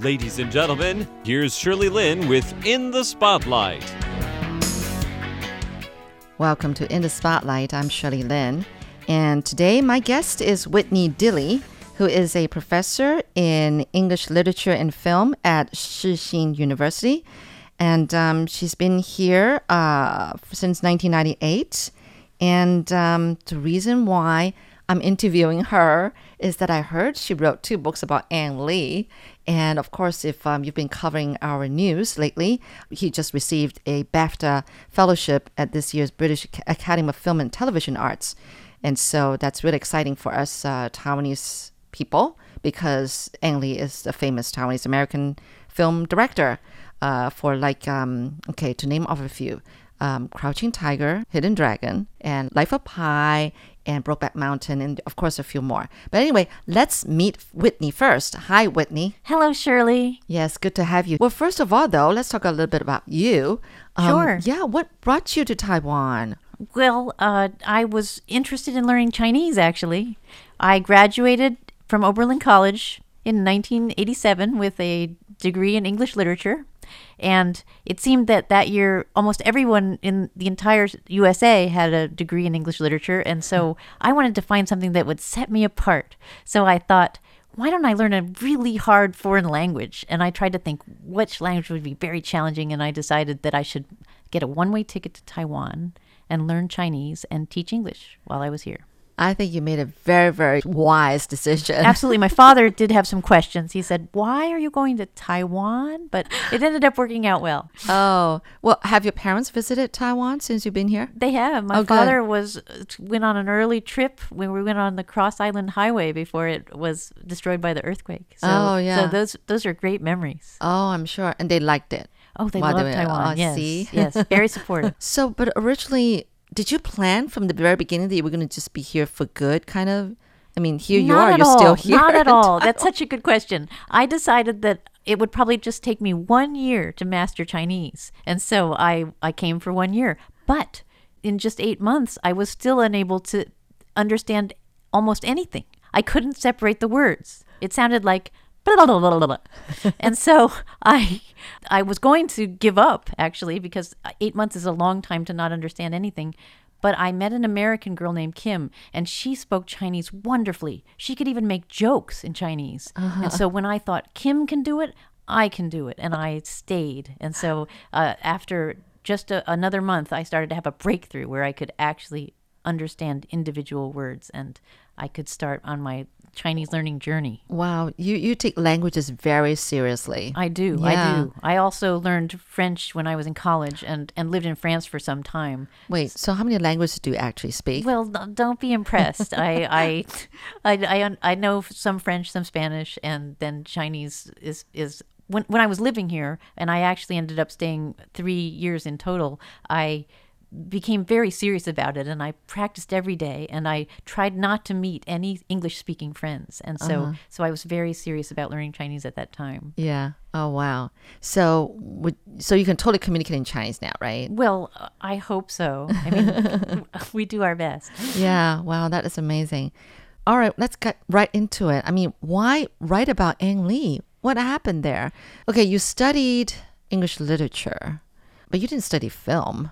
Ladies and gentlemen, here's Shirley Lin with In the Spotlight. Welcome to In the Spotlight. I'm Shirley Lin. And today my guest is Whitney Dilley, who is a professor in English literature and film at Shih Hsin University. And um, she's been here uh, since 1998. And um, the reason why I'm interviewing her is that I heard she wrote two books about Ang Lee. And of course, if um, you've been covering our news lately, he just received a BAFTA fellowship at this year's British Academy of Film and Television Arts. And so that's really exciting for us uh, Taiwanese people because Ang Lee is a famous Taiwanese American film director uh, for, like, um, okay, to name off a few. Um, Crouching Tiger, Hidden Dragon, and Life of Pi, and Brokeback Mountain, and of course a few more. But anyway, let's meet Whitney first. Hi, Whitney. Hello, Shirley. Yes, good to have you. Well, first of all, though, let's talk a little bit about you. Um, Sure. Yeah, what brought you to Taiwan? Well, uh, I was interested in learning Chinese, actually. I graduated from Oberlin College in 1987 with a degree in English literature. And it seemed that that year, almost everyone in the entire USA had a degree in English literature. And so mm. I wanted to find something that would set me apart. So I thought, why don't I learn a really hard foreign language? And I tried to think which language would be very challenging. And I decided that I should get a one way ticket to Taiwan and learn Chinese and teach English while I was here. I think you made a very, very wise decision. Absolutely. My father did have some questions. He said, Why are you going to Taiwan? But it ended up working out well. Oh, well, have your parents visited Taiwan since you've been here? They have. My Oh, good. father was went on an early trip when we went on the Cross Island Highway before it was destroyed by the earthquake. So, Oh, yeah. So those those are great memories. Oh, I'm sure. And they liked it. Oh, they While love Taiwan. oh, yes, see? yes, very supportive. So, but originally, did you plan from the very beginning that you were going to just be here for good, kind of? I mean, here you Not are, you're all. still here. Not at all. That's such a good question. I decided that it would probably just take me one year to master Chinese, and so I I came for one year. But in just eight months, I was still unable to understand almost anything. I couldn't separate the words. It sounded like. and so I I was going to give up actually because 8 months is a long time to not understand anything but I met an American girl named Kim, and she spoke Chinese wonderfully. She could even make jokes in Chinese. And so when I thought Kim can do it, I can do it, and I stayed. And so uh, after just a, another month, I started to have a breakthrough where I could actually understand individual words, and I could start on my Chinese learning journey. Wow, you, you take languages very seriously. I do. Yeah. I do. I also learned French when I was in college and, and lived in France for some time. Wait, so how many languages do you actually speak? Well, don't be impressed. I, I, I, I, I know some French, some Spanish, and then Chinese is is when when I was living here, and I actually ended up staying three years in total. I became very serious about it, and I practiced every day, and I tried not to meet any English speaking friends, and so uh-huh. so I was very serious about learning Chinese at that time. yeah. Oh, wow. So, would, so you can totally communicate in Chinese now, right? Well, I hope so. I mean, we do our best. Yeah. Wow, that is amazing. All right, let's get right into it. I mean, why write about Ang Lee? What happened there? Okay, you studied English literature, but you didn't study film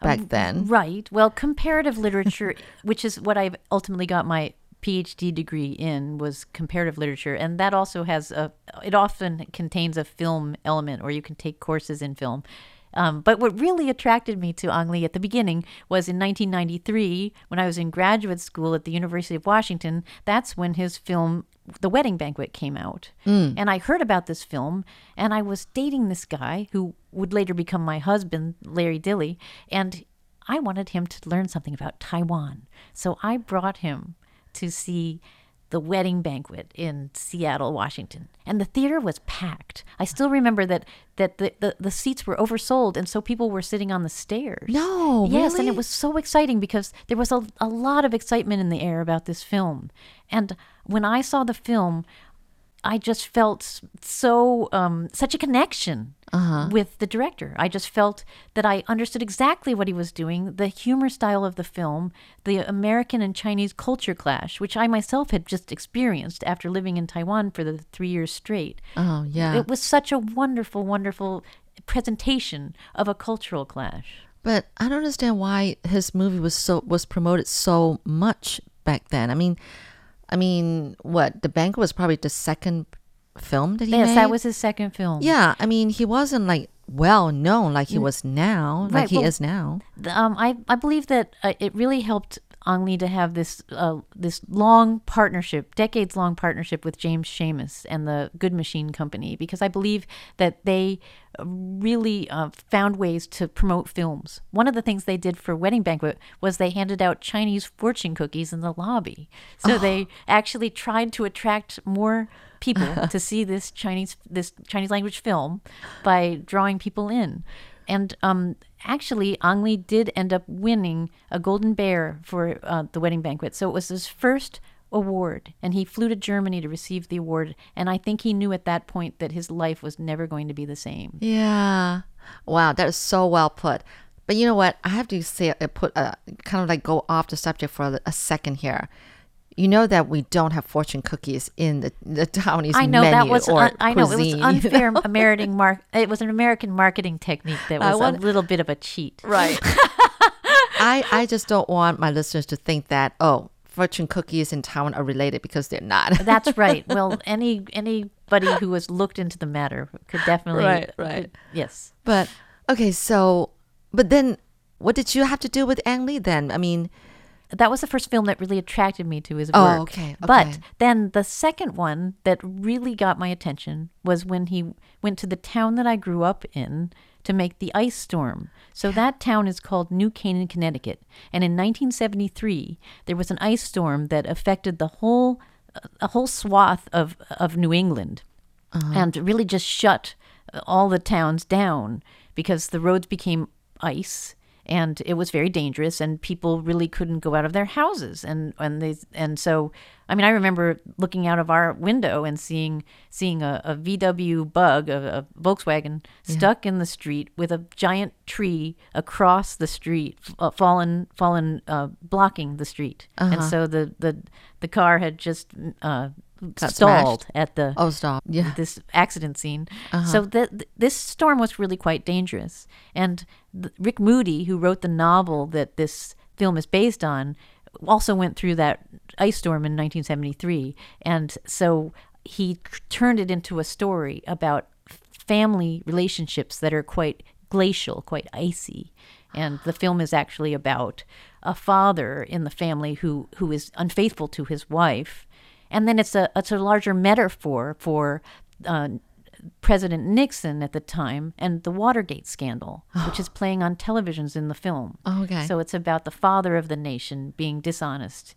back um, then. Right. Well, comparative literature, which is what I've ultimately got my PhD degree in, was comparative literature, and that also has a. It often contains a film element, or you can take courses in film. Um, but what really attracted me to Ang Lee at the beginning was in 1993 when I was in graduate school at the University of Washington. That's when his film The Wedding Banquet came out. And I heard about this film, and I was dating this guy who would later become my husband, Larry Dilley, and I wanted him to learn something about Taiwan. So I brought him to see the wedding banquet in Seattle, Washington. And the theater was packed. I still remember that that the, the, the seats were oversold and so people were sitting on the stairs. No, Yes, and it was so exciting because there was a, a lot of excitement in the air about this film. And when I saw the film, I just felt so um, such a connection with the director. I just felt that I understood exactly what he was doing, the humor style of the film, the American and Chinese culture clash, which I myself had just experienced after living in Taiwan for the three years straight. Oh, yeah. It was such a wonderful, wonderful presentation of a cultural clash. But I don't understand why his movie was so was promoted so much back then. I mean, I mean, Wedding Banquet was probably the second film that he Yes, made. that was his second film. Yeah, I mean, he wasn't like well known like he was now, like he well- is now. Um, I, I believe that uh, it really helped Lee to have this uh, this long partnership, decades long partnership with James Schamus and the Good Machine Company, because I believe that they really uh, found ways to promote films. One of the things they did for Wedding Banquet was they handed out Chinese fortune cookies in the lobby. So they actually tried to attract more people to see this Chinese this Chinese language film by drawing people in. And um, actually, Ang Lee did end up winning a Golden Bear for uh, the wedding banquet. So it was his first award, and he flew to Germany to receive the award. And I think he knew at that point that his life was never going to be the same. Yeah. Wow, that is so well put. But you know what? I have to say, uh, put uh, kind of like go off the subject for a, a second here. You know that we don't have fortune cookies in the, the Taiwanese I know menu that was un- I know it was cuisine, you unfair American mark. It was an American marketing technique that was want- a little bit of a cheat. Right. I, I just don't want my listeners to think that, oh, fortune cookies in Taiwan are related because they're not. That's right. Well, any anybody who has looked into the matter could definitely Right, right. Uh, yes. but, okay, so, but then what did you have to do with Ang Lee then? I mean, that was the first film that really attracted me to his Oh, work. okay, But then the second one that really got my attention was when he went to the town that I grew up in to make the ice storm. So that town is called New Canaan, Connecticut. And in 1973, there was an ice storm that affected the whole a whole swath of of New England. Uh-huh. And really just shut all the towns down because the roads became ice and it was very dangerous and people really couldn't go out of their houses. And and they and so I mean I remember looking out of our window and seeing seeing a, a VW bug a, a Volkswagen stuck in the street with a giant tree across the street uh, fallen fallen uh, blocking the street. And so the the the car had just uh, Got stalled smashed. at the oh, stop. Yeah. this accident scene. Uh-huh. So th- th- this storm was really quite dangerous. And th- Rick Moody, who wrote the novel that this film is based on, also went through that ice storm in 1973. And so he c- turned it into a story about family relationships that are quite glacial, quite icy. And the film is actually about a father in the family who, who is unfaithful to his wife and then it's a it's a larger metaphor for uh, President Nixon at the time and the Watergate scandal, which is playing on televisions in the film. Oh, okay. So it's about the father of the nation being dishonest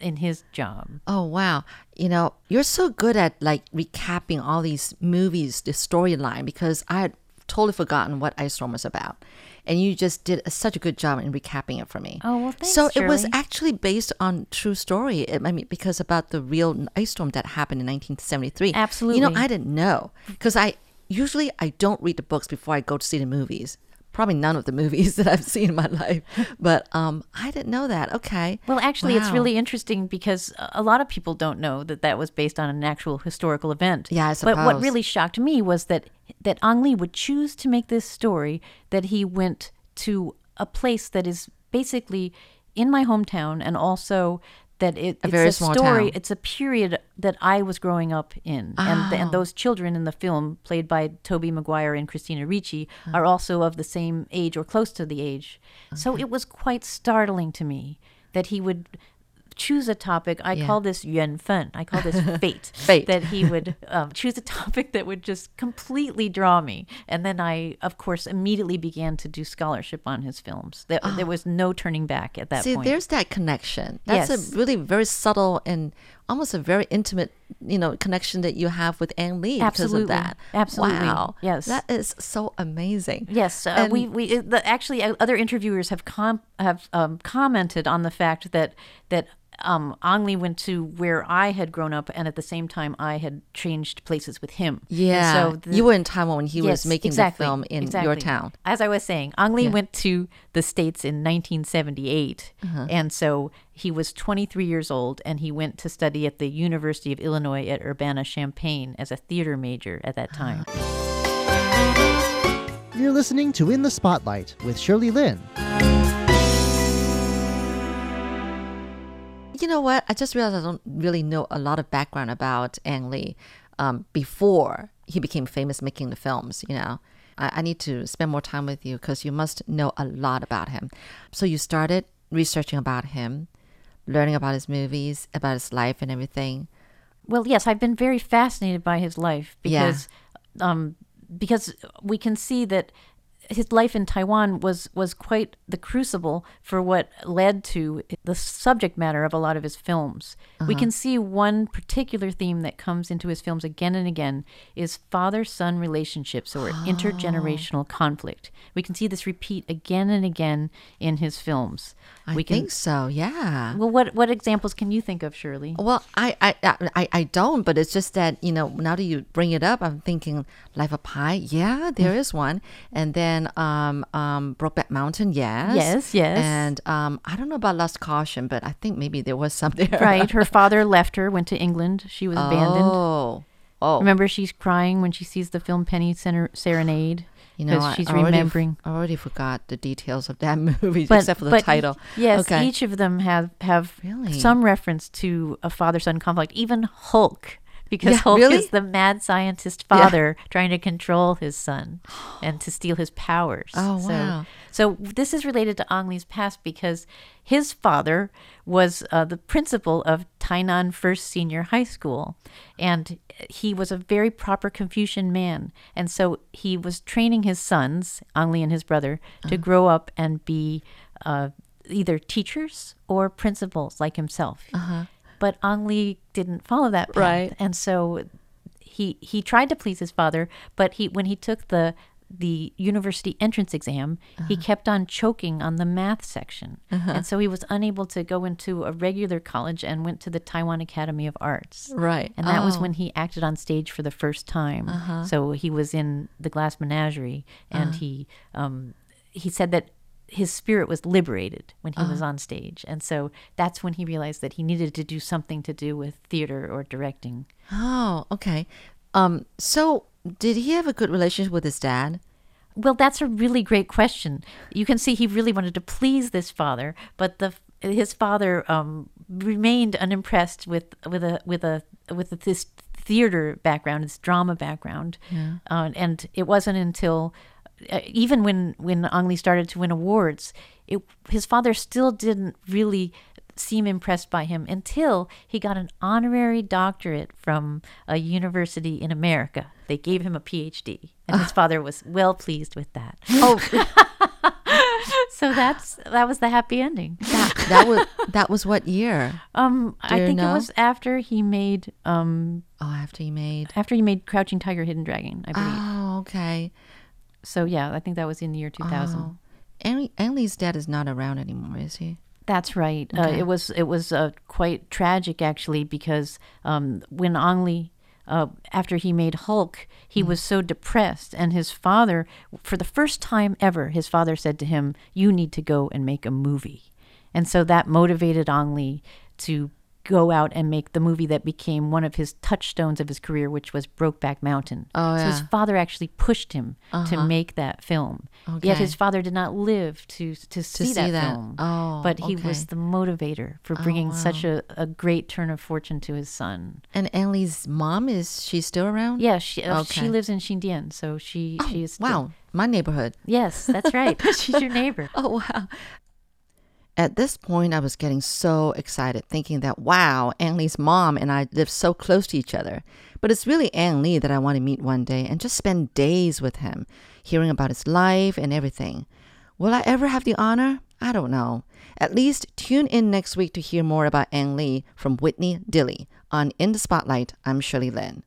in his job. Oh wow. You know, you're so good at like recapping all these movies, the storyline because I had totally forgotten what Ice Storm was about. And you just did a, such a good job in recapping it for me. Oh, well, thanks, So it was actually based on true story. I mean, because about the real ice storm that happened in 1973. Absolutely. You know, I didn't know because I usually I don't read the books before I go to see the movies. Probably none of the movies that I've seen in my life, but um, I didn't know that. Okay. Well, actually, it's really interesting because a a lot of people don't know that that was based on an actual historical event. Yeah, I suppose. But what really shocked me was that that Ang Lee would choose to make this story that he went to a place that is basically in my hometown and also that it, it's very a story town. it's a period that I was growing up in. And and oh. those children in the film played by Tobey Maguire and Christina Ricci are also of the same age or close to the age. So it was quite startling to me that he would choose a topic I Yeah. call this yuan fen I call this fate Fate. that he would um, choose a topic that would just completely draw me and then I of course immediately began to do scholarship on his films there, there was no turning back at that. See, point there's that connection. That's Yes. a really very subtle and almost a very intimate, you know, connection that you have with Ang Lee because Absolutely. of that. Absolutely. Wow. Yes. That is so amazing. Yes, uh, we we the, actually uh, other interviewers have com- have um, commented on the fact that that um, Ang Lee went to where I had grown up, and at the same time, I had changed places with him. And Yeah. so the- you were in Taiwan when he was making exactly, the film in your town. As I was saying, Ang Lee Yeah. went to the States in 1978. Uh-huh. And so he was 23 years old and he went to study at the University of Illinois at Urbana Champaign as a theater major at that time. You're listening to In the Spotlight with Shirley Lin. You know what? I just realized I don't really know a lot of background about Ang Lee um, before he became famous making the films. You know, I, I need to spend more time with you because you must know a lot about him. So you started researching about him, learning about his movies, about his life and everything. Well, yes, I've been very fascinated by his life Yeah. because um, because we can see that his life in Taiwan was was quite the crucible for what led to the subject matter of a lot of his films. We can see one particular theme that comes into his films again and again is father-son relationships or intergenerational conflict. We can see this repeat again and again in his films. I we can think so. Yeah. Well, what what examples can you think of, Shirley? Well, I, I, I, I don't, but it's just that, you know, now that you bring it up, I'm thinking Life of Pi. Yeah, there is one. And then um, um, Brokeback Mountain. Yes. Yes, yes. And um, I don't know about Lust Caution, but I think maybe there was some there. Right. Her father left her, went to England. She was abandoned. Oh. Oh. Remember, she's crying when she sees the film Penny Ser- Serenade. you know, 'cause I she's already, remembering. I already forgot the details of that movie, except for the title. Yes, Okay. each of them have have Really? some reference to a father-son conflict. Even Hulk, because Yeah, Hulk really? is the mad scientist father trying to control his son and to steal his powers. Oh, So- wow. So, this is related to Ang Lee's past because his father was uh, the principal of Tainan First Senior High School, and he was a very proper Confucian man. And so he was training his sons, Ang Lee and his brother, to Uh-huh. grow up and be uh, either teachers or principals like himself. But Ang Lee didn't follow that path, Uh-huh. Right. and so he he tried to please his father, but he when he took the the university entrance exam, he Uh-huh. kept on choking on the math section. And so he was unable to go into a regular college and went to the Taiwan Academy of Arts. Right. And that was Oh. Uh-huh. when he acted on stage for the first time. So he was in the Glass Menagerie and he um, he said that his spirit was liberated when he Uh-huh. was on stage. And so that's when he realized that he needed to do something to do with theater or directing. Oh, okay. Um, so did he have a good relationship with his dad? Well, that's a really great question. You can see he really wanted to please this father, but the his father um, remained unimpressed with with a with a with this theater background, this drama background, uh, and it wasn't until even when when Ang Lee started to win awards, it, his father still didn't really seem impressed by him until he got an honorary doctorate from a university in America. They gave him a PhD, and his father was well pleased with that. Oh, So that's that was the happy ending. that, that was that was what year? Um, I think know? it was after he made um Oh, after he made. after he made Crouching Tiger, Hidden Dragon, I believe. Oh, okay. So yeah, I think that was in the year 2000. Oh. Ang Ang Lee's dad is not around anymore, is he? That's right. Uh, it was it was uh, quite tragic actually because um, when Ang Lee, uh, after he made Hulk, he was so depressed, and his father, for the first time ever, his father said to him, "You need to go and make a movie," and so that motivated Ang Lee to go out and make the movie that became one of his touchstones of his career, which was Brokeback Mountain. Oh, so his father actually pushed him to make that film. Okay. Yet his father did not live to to, see, see that, that. film. Oh, but he was okay. Oh, the motivator for bringing such a, a great turn of fortune to his son. Ang Lee's mom is she still around? Yeah, she uh, she Okay. Oh, lives in Xindian, so she she is still- Wow, my neighborhood. Yes, that's right. She's your neighbor. Oh, wow. At this point, I was getting so excited, thinking that, wow, Ang Lee's mom and I live so close to each other. But it's really Ang Lee that I want to meet one day and just spend days with him, hearing about his life and everything. Will I ever have the honor? I don't know. At least tune in next week to hear more about Ang Lee from Whitney Dilley on In the Spotlight. I'm Shirley Lin.